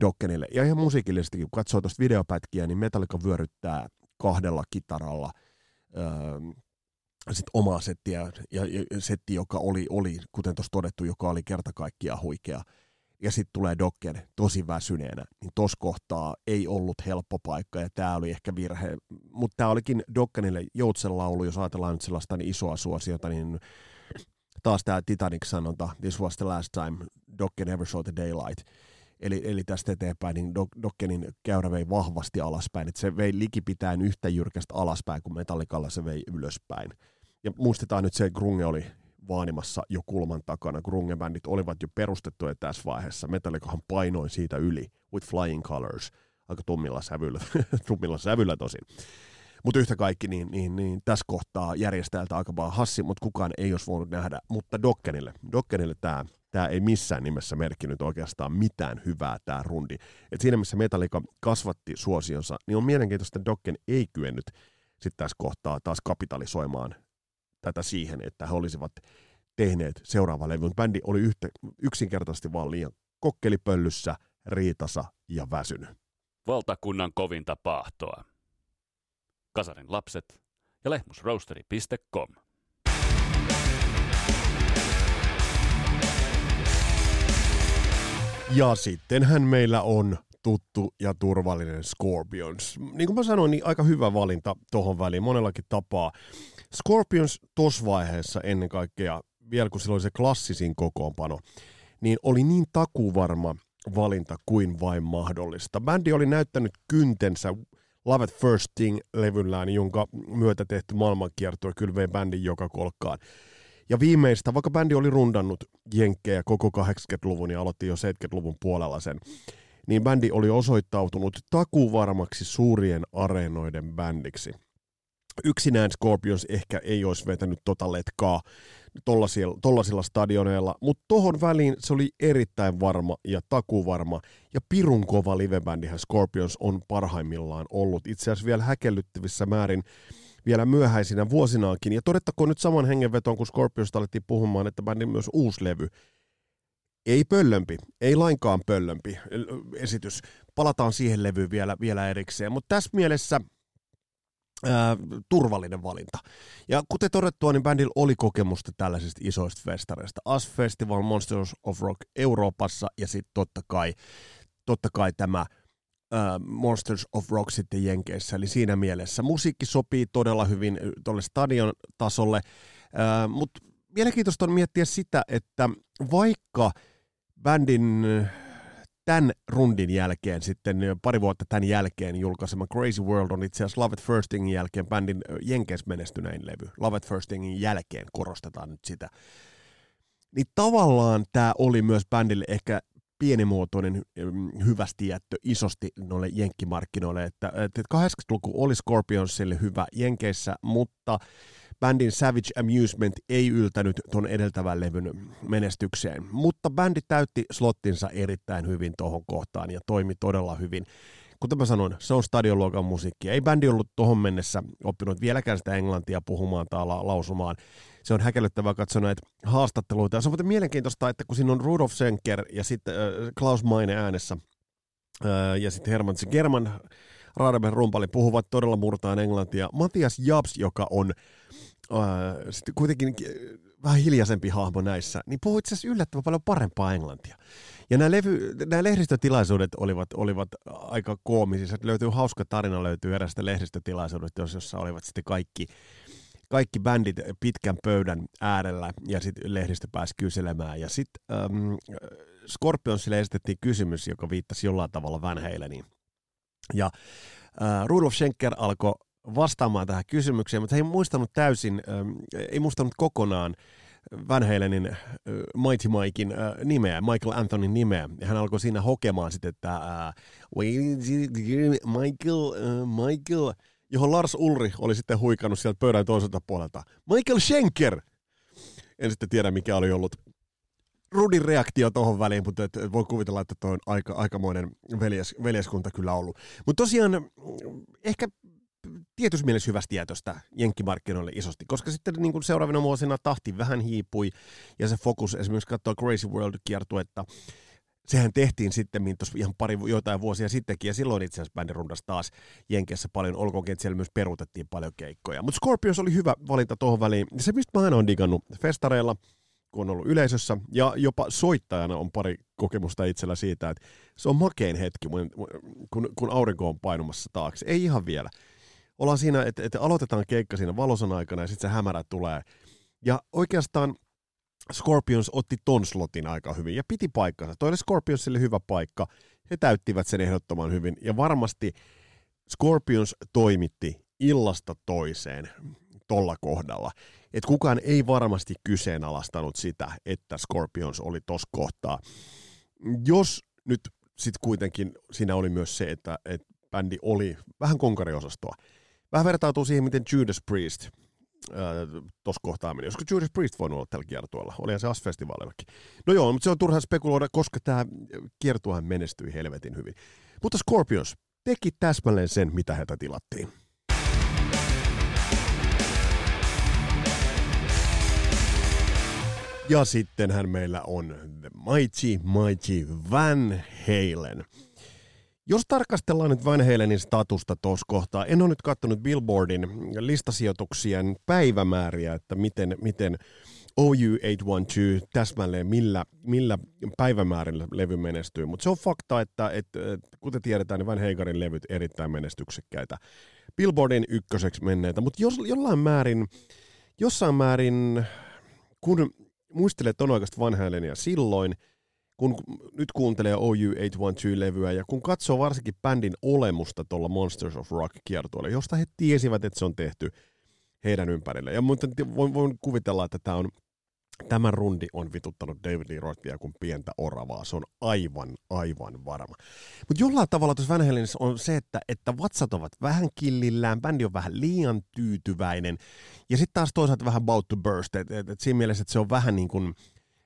Dokkenille. Ja ihan musiikillisesti, kun katsoo tuosta videopätkiä, niin Metallica vyöryttää kahdella kitaralla öö, sit omaa settiä, ja, ja setti, joka oli, oli kuten tuossa todettu, joka oli kerta kaikkiaan huikea. ja sitten tulee Dokken tosi väsyneenä, niin tos kohtaa ei ollut helppo paikka ja tämä oli ehkä virhe. Mutta tämä olikin Dokkenille joutsen laulu, jos ajatellaan nyt sellaista niin isoa suosiota, niin taas tämä Titanic-sanonta, this was the last time Dokken ever saw the daylight. Eli, eli tästä eteenpäin niin Dokkenin käyrä vei vahvasti alaspäin, että se vei likipitään yhtä jyrkästä alaspäin kuin Metallicalla se vei ylöspäin. Ja muistetaan nyt se, että Grunge oli vaanimassa jo kulman takana. Grunge-bändit olivat jo perustettuja tässä vaiheessa. Metallicahan painoi siitä yli with flying colors. Aika tummilla sävyllä, [LAUGHS] tummilla sävyllä tosin. Mutta yhtä kaikki, niin, niin, niin tässä kohtaa järjestäjältä aika vaan hassi, mutta kukaan ei olisi voinut nähdä. Mutta Dokkenille, Dokkenille tämä tämä ei missään nimessä merkinnyt oikeastaan mitään hyvää tämä rundi. Et siinä missä Metallica kasvatti suosionsa, niin on mielenkiintoista, että Dokken ei kyennyt sitten tässä kohtaa taas kapitalisoimaan tätä siihen, että he olisivat tehneet seuraava levy. Bändi oli yhtä, yksinkertaisesti vaan liian kokkelipöllyssä, riitasa ja väsynyt. Valtakunnan kovinta pahtoa. Kasarin lapset ja lehmusroasteri.com. Ja sittenhän meillä on tuttu ja turvallinen Scorpions. Niin kuin mä sanoin, niin aika hyvä valinta tuohon väliin monellakin tapaa. Scorpions tuossa vaiheessa ennen kaikkea, vielä kun sillä oli se klassisin kokoonpano, niin oli niin takuvarma valinta kuin vain mahdollista. Bändi oli näyttänyt kyntensä Love at First Thing-levyllään, jonka myötä tehty maailmankiertue kyllä vei bändin joka kolkkaan. Ja viimeistä, vaikka bändi oli rundannut jenkkejä koko 80-luvun ja aloitti jo 70-luvun puolella sen, niin bändi oli osoittautunut takuvarmaksi suurien areenoiden bändiksi. Yksinään Scorpions ehkä ei olisi vetänyt tota letkaa tollasilla, tollasilla stadioneilla, mutta tohon väliin se oli erittäin varma ja takuvarma, ja pirun kova livebändihän Scorpions on parhaimmillaan ollut. Itse asiassa vielä häkellyttävissä määrin vielä myöhäisinä vuosinaakin. Ja todettakoon nyt saman hengenvetoon, kun Scorpiosta alettiin puhumaan, että bändin myös uusi levy. Ei pöllömpi, ei lainkaan pöllömpi esitys. Palataan siihen levyyn vielä, vielä erikseen. Mutta tässä mielessä ää, turvallinen valinta. Ja kuten todettua, niin bändillä oli kokemusta tällaisista isoista festareista. As Festival Monsters of Rock Euroopassa ja sitten totta kai, totta kai tämä – uh, Monsters of Rock sitten Jenkeissä, eli siinä mielessä musiikki sopii todella hyvin tuolle stadion tasolle, uh, mutta mielenkiintoista on miettiä sitä, että vaikka bändin tämän rundin jälkeen, sitten pari vuotta tämän jälkeen julkaisema Crazy World on itse asiassa Love at Firstingin jälkeen bändin Jenkeissä menestyneen levy. Love at Firstingin jälkeen korostetaan nyt sitä. Niin tavallaan tämä oli myös bändille ehkä pienimuotoinen hyvästi jättö isosti noille jenkkimarkkinoille, että, että 80-luku oli Scorpionsille hyvä Jenkeissä, mutta bändin Savage Amusement ei yltänyt tuon edeltävän levyn menestykseen, mutta bändi täytti slottinsa erittäin hyvin tuohon kohtaan ja toimi todella hyvin. Kuten mä sanoin, se on stadionluokan musiikki. Ei bändi ollut tuohon mennessä oppinut vieläkään sitä englantia puhumaan tai la- lausumaan se on häkellyttävää katsoa näitä haastatteluita. Ja se on muuten mielenkiintoista, että kun siinä on Rudolf Schenker ja sitten äh, Klaus Maine äänessä äh, ja sitten Herman German Radeberg rumpali puhuvat todella murtaan englantia. Matias Jabs, joka on äh, sitten kuitenkin vähän hiljaisempi hahmo näissä, niin puhuu itse asiassa yllättävän paljon parempaa englantia. Ja nämä, levy, nämä lehdistötilaisuudet olivat, olivat aika koomisia. Löytyy hauska tarina, löytyy erästä lehdistötilaisuudesta, jossa olivat sitten kaikki kaikki bändit pitkän pöydän äärellä ja sitten lehdistö pääsi kyselemään. Ja sitten ähm, Scorpionsille esitettiin kysymys, joka viittasi jollain tavalla Van Haleniin. Ja äh, Rudolf Schenker alkoi vastaamaan tähän kysymykseen, mutta he ei muistanut täysin, ähm, ei muistanut kokonaan Van Halenin äh, Mighty Mikein äh, nimeä, Michael Anthonyn nimeä. Ja hän alkoi siinä hokemaan sitten, että äh, Michael, Michael, johon Lars Ulri oli sitten huikannut sieltä pöydän toiselta puolelta. Michael Schenker! En sitten tiedä, mikä oli ollut Rudin reaktio tuohon väliin, mutta et, et voi kuvitella, että tuo on aika, aikamoinen veljes, veljeskunta kyllä ollut. Mutta tosiaan ehkä tietyssä mielessä hyvästä tietosta jenkkimarkkinoille isosti, koska sitten niin kuin seuraavina vuosina tahti vähän hiipui ja se fokus esimerkiksi katsoa Crazy World-kiertuetta, sehän tehtiin sitten tuossa ihan pari joitain vuosia sittenkin, ja silloin itse asiassa bändi rundas taas Jenkessä paljon, olkoonkin, että siellä myös peruutettiin paljon keikkoja. Mutta Scorpions oli hyvä valinta tuohon väliin. Se, mistä mä aina olen digannut festareilla, kun on ollut yleisössä, ja jopa soittajana on pari kokemusta itsellä siitä, että se on makein hetki, kun, kun aurinko on painumassa taakse. Ei ihan vielä. Ollaan siinä, että, että aloitetaan keikka siinä valosan aikana, ja sitten se hämärä tulee. Ja oikeastaan Scorpions otti ton slotin aika hyvin, ja piti paikkansa. Toi oli Scorpionsille hyvä paikka, he täyttivät sen ehdottoman hyvin, ja varmasti Scorpions toimitti illasta toiseen tolla kohdalla. Et kukaan ei varmasti kyseenalaistanut sitä, että Scorpions oli tos kohtaa. Jos nyt sitten kuitenkin siinä oli myös se, että, että bändi oli vähän konkariosastoa. Vähän vertautuu siihen, miten Judas Priest tuossa kohtaa meni. Olisiko Judas Priest voinut olla tällä kiertueella? Olihan se AS-festivaalillakin. No joo, mutta se on turha spekuloida, koska tämä kiertuehan menestyi helvetin hyvin. Mutta Scorpions teki täsmälleen sen, mitä heitä tilattiin. Ja sittenhän meillä on The Mighty Mighty Van Halen. Jos tarkastellaan nyt Van Halenin statusta tuossa kohtaa, en ole nyt katsonut Billboardin listasijoituksien päivämääriä, että miten, miten OU812 täsmälleen millä, millä päivämäärillä levy menestyy, mutta se on fakta, että, että, että kuten tiedetään, niin Van Hagarin levyt erittäin menestyksekkäitä. Billboardin ykköseksi menneitä, mutta jos, jollain määrin, jossain määrin, kun muistelee ton aikaista Van Halenia silloin, kun nyt kuuntelee OU812-levyä ja kun katsoo varsinkin bändin olemusta tuolla Monsters of Rock-kiertueella, josta he tiesivät, että se on tehty heidän ympärille. Ja voin, voin kuvitella, että tämä on Tämä rundi on vituttanut David Lee Rothia kuin pientä oravaa. Se on aivan, aivan varma. Mutta jollain tavalla tuossa Van on se, että, että vatsat ovat vähän killillään, bändi on vähän liian tyytyväinen. Ja sitten taas toisaalta vähän about to burst. Et, et, et siinä mielessä, että se on vähän niin kuin,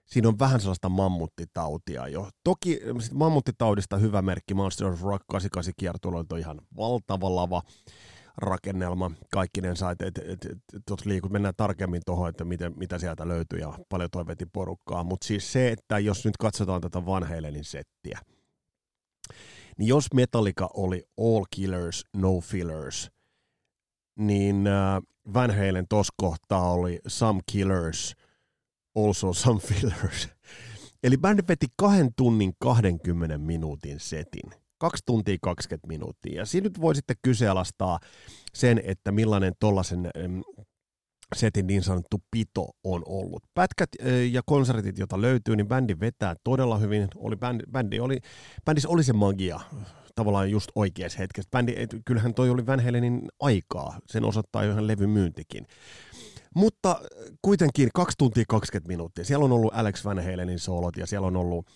siinä on vähän sellaista mammuttitautia jo. Toki mammuttitaudista hyvä merkki Monster of Rock 88 kiertueella on ihan valtava lava rakennelma kaikkinensa, että et, et, et, liikut, mennään tarkemmin tuohon, että miten, mitä sieltä löytyy ja paljon toivetin porukkaa, mutta siis se, että jos nyt katsotaan tätä Van Halenin settiä, niin jos Metallica oli All Killers, No Fillers, niin äh, Van Halen tos kohtaa oli Some Killers, Also Some Fillers. [LAUGHS] Eli bändi veti kahden tunnin 20 minuutin setin – 2 tuntia 20 minuuttia. Ja siinä nyt voi sitten kyseenalaistaa sen, että millainen tollaisen setin niin sanottu pito on ollut. Pätkät ja konsertit, joita löytyy, niin bändi vetää todella hyvin. Oli bändi, bändi oli, bändissä oli se magia tavallaan just oikeassa hetkessä. Bändi, kyllähän toi oli Van Halenin aikaa, sen osoittaa jo ihan levymyyntikin. Mutta kuitenkin 2 tuntia 20 minuuttia. Siellä on ollut Alex Van Halenin soolot ja siellä on ollut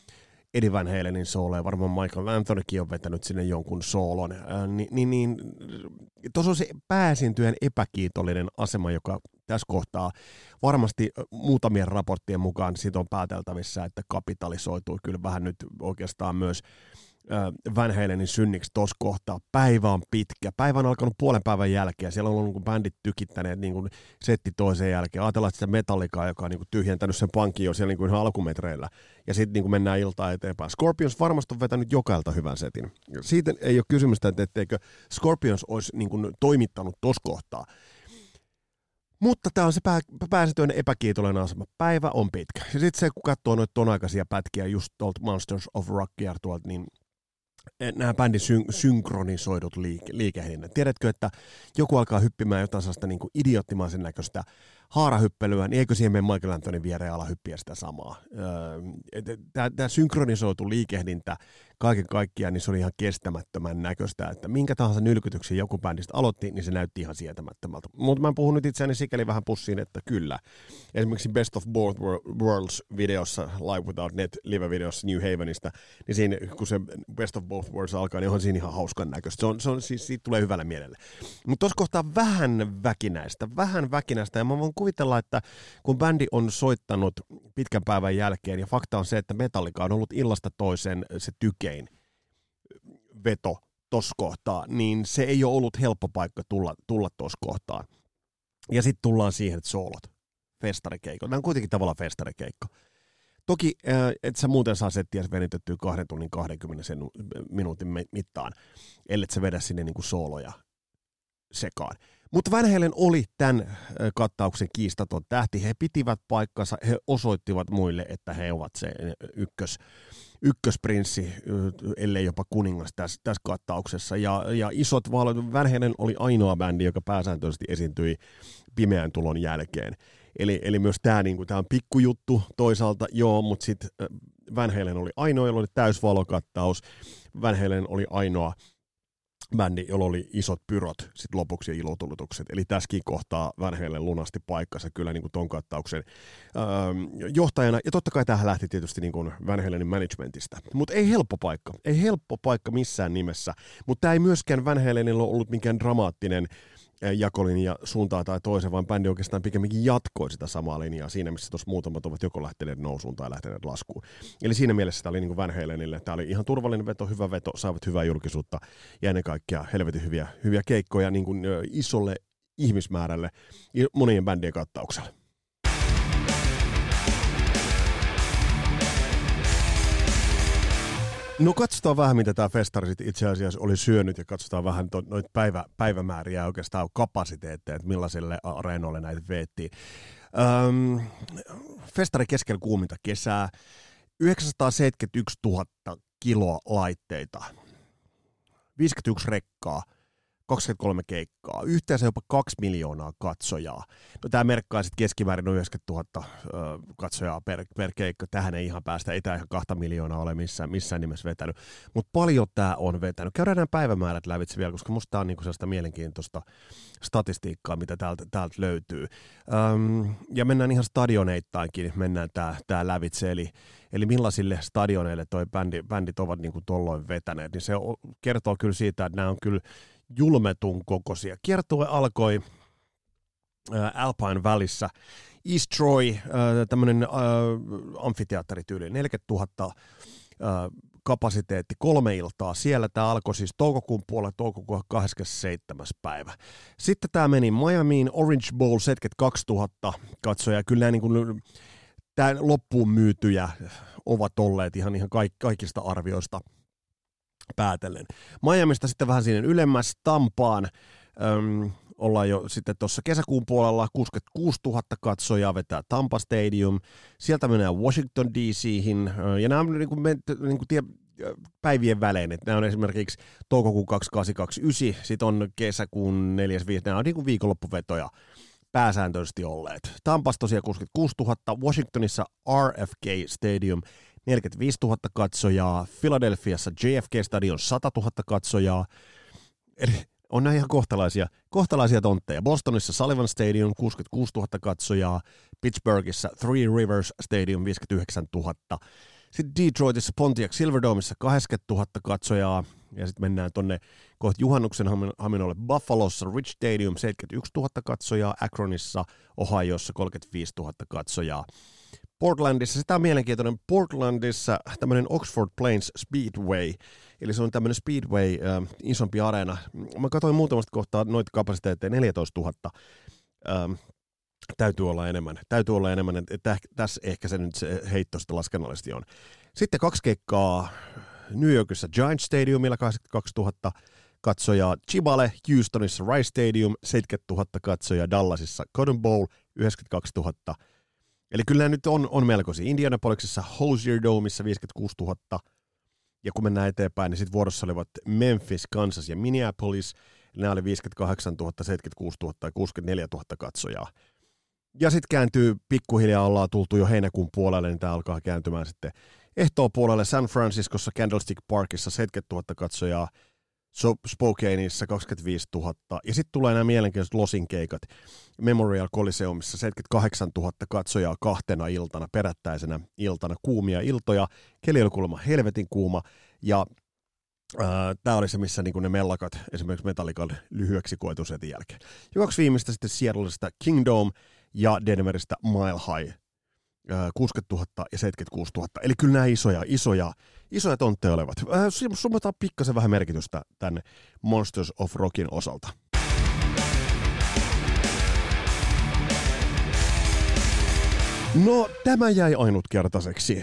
Eddie Van Halenin soolo ja varmaan Michael Anthonykin on vetänyt sinne jonkun soolon, ää, niin, niin, niin tuossa on se pääsintyjen epäkiitollinen asema, joka tässä kohtaa varmasti muutamien raporttien mukaan siitä on pääteltävissä, että kapitalisoituu kyllä vähän nyt oikeastaan myös Van Halenin synniksi tuossa kohtaa. Päivä on pitkä. Päivä on alkanut puolen päivän jälkeen. Siellä on ollut niin bändit tykittäneet niin kuin setti toiseen jälkeen. Ajatellaan sitä Metallicaa, joka on niin kuin tyhjentänyt sen pankin jo siellä niin kuin ihan alkumetreillä. Ja sitten niin mennään iltaa eteenpäin. Scorpions varmasti on vetänyt jokailta hyvän setin. Siitä ei ole kysymystä, että etteikö Scorpions olisi niin kuin toimittanut tuossa kohtaa. Mutta tämä on se pää, pääsityöinen epäkiitollinen asema. Päivä on pitkä. Ja sitten se, kun katsoo noita ton aikaisia pätkiä just tuolta Monsters of Rockia tuolta, niin nämä bändin syn- synkronisoidut liike- liikehinnat. Tiedätkö, että joku alkaa hyppimään jotain sellaista niin idioottimaisen näköistä haarahyppelyä, niin eikö siihen mene Michael Antonin viereen ala hyppiä sitä samaa? Öö, Tämä synkronisoitu liikehdintä kaiken kaikkiaan, niin se oli ihan kestämättömän näköistä, että minkä tahansa nylkytyksen joku bändistä aloitti, niin se näytti ihan sietämättömältä. Mutta mä puhun nyt itseäni sikäli vähän pussiin, että kyllä. Esimerkiksi Best of Both Worlds-videossa, Live Without Net live-videossa New Havenista, niin siinä, kun se Best of Both Worlds alkaa, niin on siinä ihan hauskan näköistä. Se on, se on, siis, siitä tulee hyvälle mielelle. Mutta tuossa kohtaa vähän väkinäistä, vähän väkinäistä, ja mä voin kuvitella, että kun bändi on soittanut pitkän päivän jälkeen, ja fakta on se, että Metallica on ollut illasta toiseen se tykein veto tuossa kohtaa, niin se ei ole ollut helppo paikka tulla, tulla tuossa kohtaan. Ja sitten tullaan siihen, että soolot, festarikeikko. Nämä on kuitenkin tavallaan festarikeikko. Toki et sä muuten saa settiä venytettyä kahden tunnin 20 minuutin mittaan, ellei sä vedä sinne niinku sooloja sekaan. Mutta Van Halen oli tämän kattauksen kiistaton tähti. He pitivät paikkansa, he osoittivat muille, että he ovat se ykkös, ykkösprinssi, ellei jopa kuningas tässä, tässä kattauksessa. Ja, ja isot valot, Van Halen oli ainoa bändi, joka pääsääntöisesti esiintyi pimeän tulon jälkeen. Eli, eli myös tämä niinku, tää on pikkujuttu toisaalta, joo, mutta sitten Van Halen oli ainoa, jolla oli täysvalokattaus. Van Halen oli ainoa bändi, jolla oli isot pyrot sit lopuksi ilotulitukset. Eli tässäkin kohtaa Halen lunasti paikkansa kyllä niin kuin ton kattauksen öö, johtajana. Ja totta kai tähän lähti tietysti niin kuin managementista. Mutta ei helppo paikka. Ei helppo paikka missään nimessä. Mutta tämä ei myöskään Van Halenilla ollut mikään dramaattinen jakolinja suuntaan tai toiseen, vaan bändi oikeastaan pikemminkin jatkoi sitä samaa linjaa siinä, missä tuossa muutamat ovat joko lähteneet nousuun tai lähteneet laskuun. Eli siinä mielessä tämä oli niin Van Halenille, tämä oli ihan turvallinen veto, hyvä veto, saavat hyvää julkisuutta ja ennen kaikkea helvetin hyviä, hyviä keikkoja niin kuin isolle ihmismäärälle monien bändien kattauksella. No katsotaan vähän, mitä tämä festari itse asiassa oli syönyt ja katsotaan vähän noita päivä, päivämääriä oikeastaan kapasiteetteja, että millaisille areenoille näitä veettiin. Öm, festari keskellä kuuminta kesää, 971 000 kiloa laitteita, 51 rekkaa, 23 keikkaa, yhteensä jopa 2 miljoonaa katsojaa. No tämä merkkaa sitten keskimäärin noin 90 000 ö, katsojaa per, per keikka. Tähän ei ihan päästä, ei tämä ihan 2 miljoonaa ole missään, missään nimessä vetänyt. Mutta paljon tämä on vetänyt. Käydään nämä päivämäärät lävitse vielä, koska musta tämä on niinku sellaista mielenkiintoista statistiikkaa, mitä täältä, täältä löytyy. Öm, ja mennään ihan stadioneittainkin, mennään tämä tää lävitse, eli Eli millaisille stadioneille toi bändi, bändit ovat niin kuin tolloin vetäneet, niin se kertoo kyllä siitä, että nämä on kyllä julmetun kokoisia. Kiertue alkoi äh, Alpine välissä. East Troy, äh, tämmöinen äh, amfiteatterityyli, 40 000 äh, kapasiteetti, kolme iltaa. Siellä tämä alkoi siis toukokuun puolella, toukokuun 27. päivä. Sitten tämä meni Miamiin, Orange Bowl 72 000 katsoja. Kyllä niin loppuun myytyjä ovat olleet ihan, ihan kaikista arvioista – päätellen. Miamista sitten vähän sinne ylemmäs Tampaan. Öm, ollaan jo sitten tuossa kesäkuun puolella 66 000 katsojaa vetää Tampa Stadium. Sieltä mennään Washington DC:hin ja nämä on niin kuin, niin kuin tie, päivien välein. Että nämä on esimerkiksi toukokuun 2829, sitten on kesäkuun 45, nämä on niin kuin viikonloppuvetoja pääsääntöisesti olleet. Tampas tosiaan 66 000, Washingtonissa RFK Stadium 45 000 katsojaa, Philadelphiassa JFK Stadion 100 000 katsojaa, eli on näin ihan kohtalaisia, kohtalaisia tontteja. Bostonissa Sullivan Stadium 66 000 katsojaa, Pittsburghissa Three Rivers Stadium 59 000, sitten Detroitissa Pontiac Silverdomeissa 80 000 katsojaa, ja sitten mennään tonne kohta juhannuksen haminolle Buffalossa Rich Stadium 71 000 katsojaa, Akronissa Ohioissa 35 000 katsojaa. Portlandissa, sitä on mielenkiintoinen, Portlandissa tämmöinen Oxford Plains Speedway, eli se on tämmöinen Speedway, äh, isompi areena. Mä katsoin muutamasta kohtaa noita kapasiteetteja, 14 000. Ähm, täytyy olla enemmän. Täytyy olla enemmän, että tässä ehkä se nyt se heitto sitten laskennallisesti on. Sitten kaksi keikkaa New Yorkissa Giant Stadiumilla 82 000 katsojaa, Chibale Houstonissa Rice Stadium 70 000 katsojaa, Dallasissa Cotton Bowl 92 000 Eli kyllä nyt on, on melkoisia. Indianapolisissa Hosier Domeissa 56 000. Ja kun mennään eteenpäin, niin sitten vuorossa olivat Memphis, Kansas ja Minneapolis. Nämä oli 58 000, 76 000 ja 64 000 katsojaa. Ja sitten kääntyy pikkuhiljaa, ollaan tultu jo heinäkuun puolelle, niin tämä alkaa kääntymään sitten ehtoo puolelle San Franciscossa Candlestick Parkissa 70 000 katsojaa, Spokaneissa 25 000. Ja sitten tulee nämä mielenkiintoiset Losin keikat. Memorial Coliseumissa 78 000 katsojaa kahtena iltana, perättäisenä iltana, kuumia iltoja. Keli oli kuulemma helvetin kuuma. Ja tämä oli se, missä niin ne mellakat, esimerkiksi Metallican lyhyeksi koetusetin jälkeen. Ja kaksi viimeistä sitten Seattleista Kingdom ja Denveristä Mile High 60 000 ja 76 000. Eli kyllä nämä isoja, isoja, isoja tontteja olevat. Summataan pikkasen vähän merkitystä tänne Monsters of Rockin osalta. No, tämä jäi ainutkertaiseksi.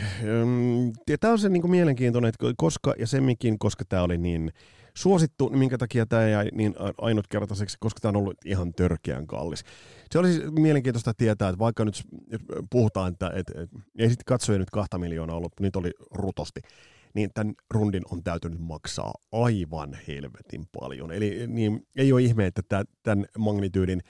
Tämä on se niin kuin mielenkiintoinen, että koska, ja semminkin, koska tämä oli niin suosittu, niin minkä takia tämä jäi niin ainutkertaiseksi, koska tämä on ollut ihan törkeän kallis. Se olisi siis mielenkiintoista tietää, että vaikka nyt puhutaan, että, että, että ei sitten katsoja nyt kahta miljoonaa ollut, niitä oli rutosti, niin tämän rundin on täytynyt maksaa aivan helvetin paljon. Eli niin, ei ole ihme, että tämän magnityydin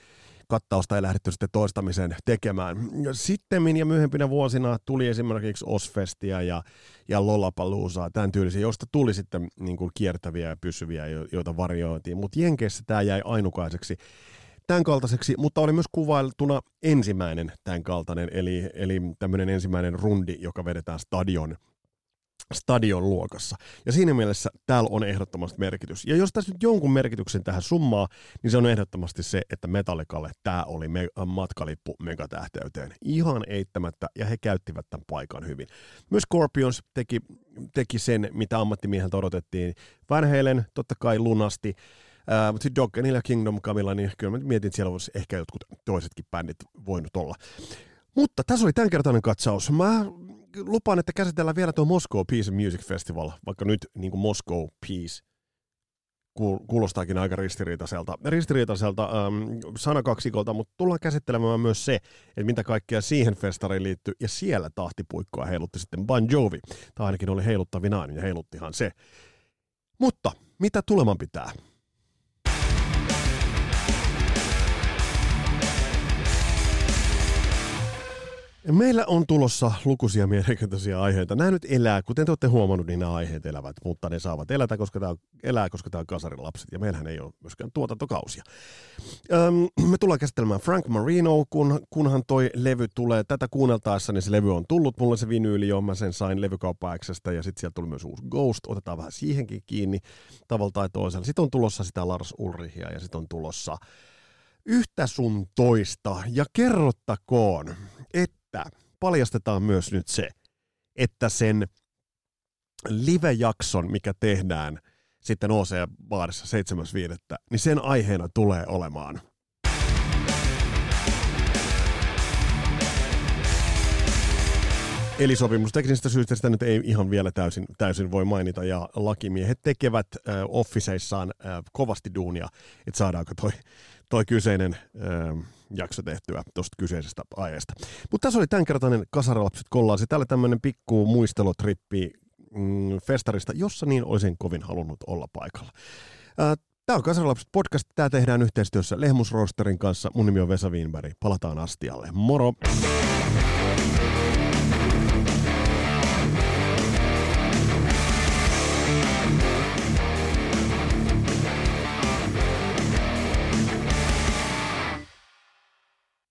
kattausta ei lähdetty sitten toistamiseen tekemään. Sitten ja myöhempinä vuosina tuli esimerkiksi Osfestia ja, ja Lollapalooza, tämän tyylisiä, joista tuli sitten niin kuin kiertäviä ja pysyviä, joita varjoitiin. Mutta Jenkeissä tämä jäi ainukaiseksi tämän kaltaiseksi, mutta oli myös kuvailtuna ensimmäinen tämän kaltainen, eli, eli tämmöinen ensimmäinen rundi, joka vedetään stadion stadion luokassa. Ja siinä mielessä täällä on ehdottomasti merkitys. Ja jos tässä nyt jonkun merkityksen tähän summaa, niin se on ehdottomasti se, että Metallikalle tämä oli me- matkalippu megatähteyteen. Ihan eittämättä, ja he käyttivät tämän paikan hyvin. Myös Scorpions teki, teki sen, mitä ammattimieheltä odotettiin. Van Halen totta kai lunasti, Uh, mutta sitten Doggenilla ja Kingdom Camilla, niin kyllä mä mietin, että siellä olisi ehkä jotkut toisetkin bändit voinut olla. Mutta tässä oli tämänkertainen katsaus. Mä lupaan, että käsitellään vielä tuo Moscow Peace Music Festival, vaikka nyt niin kuin Moscow Peace kuulostaakin aika ristiriitaiselta, ristiriitaiselta ähm, sanakaksikolta, mutta tullaan käsittelemään myös se, että mitä kaikkea siihen festariin liittyy, ja siellä tahtipuikkoa heilutti sitten Bon Jovi, tai ainakin oli heiluttavinaan, ja heiluttihan se. Mutta mitä tuleman pitää? Meillä on tulossa lukuisia mielenkiintoisia aiheita. Nämä nyt elää, kuten te olette huomannut, niin nämä aiheet elävät, mutta ne saavat elätä, koska tämä on, elää, koska tämä on kasarilapset, ja meillähän ei ole myöskään tuotantokausia. Öm, me tullaan käsittelemään Frank Marino, kun, kunhan toi levy tulee. Tätä kuunneltaessa, niin se levy on tullut. Mulle se vinyyli jo, mä sen sain levykauppa ja sitten sieltä tuli myös uusi Ghost. Otetaan vähän siihenkin kiinni tavalla tai toisella. Sitten on tulossa sitä Lars Ulrichia, ja sitten on tulossa yhtä sun toista. Ja kerrottakoon, että paljastetaan myös nyt se, että sen live-jakson, mikä tehdään sitten OC-baarissa 7.5., niin sen aiheena tulee olemaan Eli sopimusteknisistä syistä sitä nyt ei ihan vielä täysin, täysin voi mainita, ja lakimiehet tekevät äh, officeissaan äh, kovasti duunia, että saadaanko toi, toi kyseinen äh, jakso tehtyä tuosta kyseisestä aiheesta. Mutta tässä oli tämänkertainen Kasaralapset kollaasi. Täällä tämmöinen pikku muistelotrippi mm, festarista, jossa niin olisin kovin halunnut olla paikalla. Tämä on Kasaralapset podcast. Tämä tehdään yhteistyössä Lehmusrosterin kanssa. Mun nimi on Vesa Wienberg. Palataan astialle. Moro!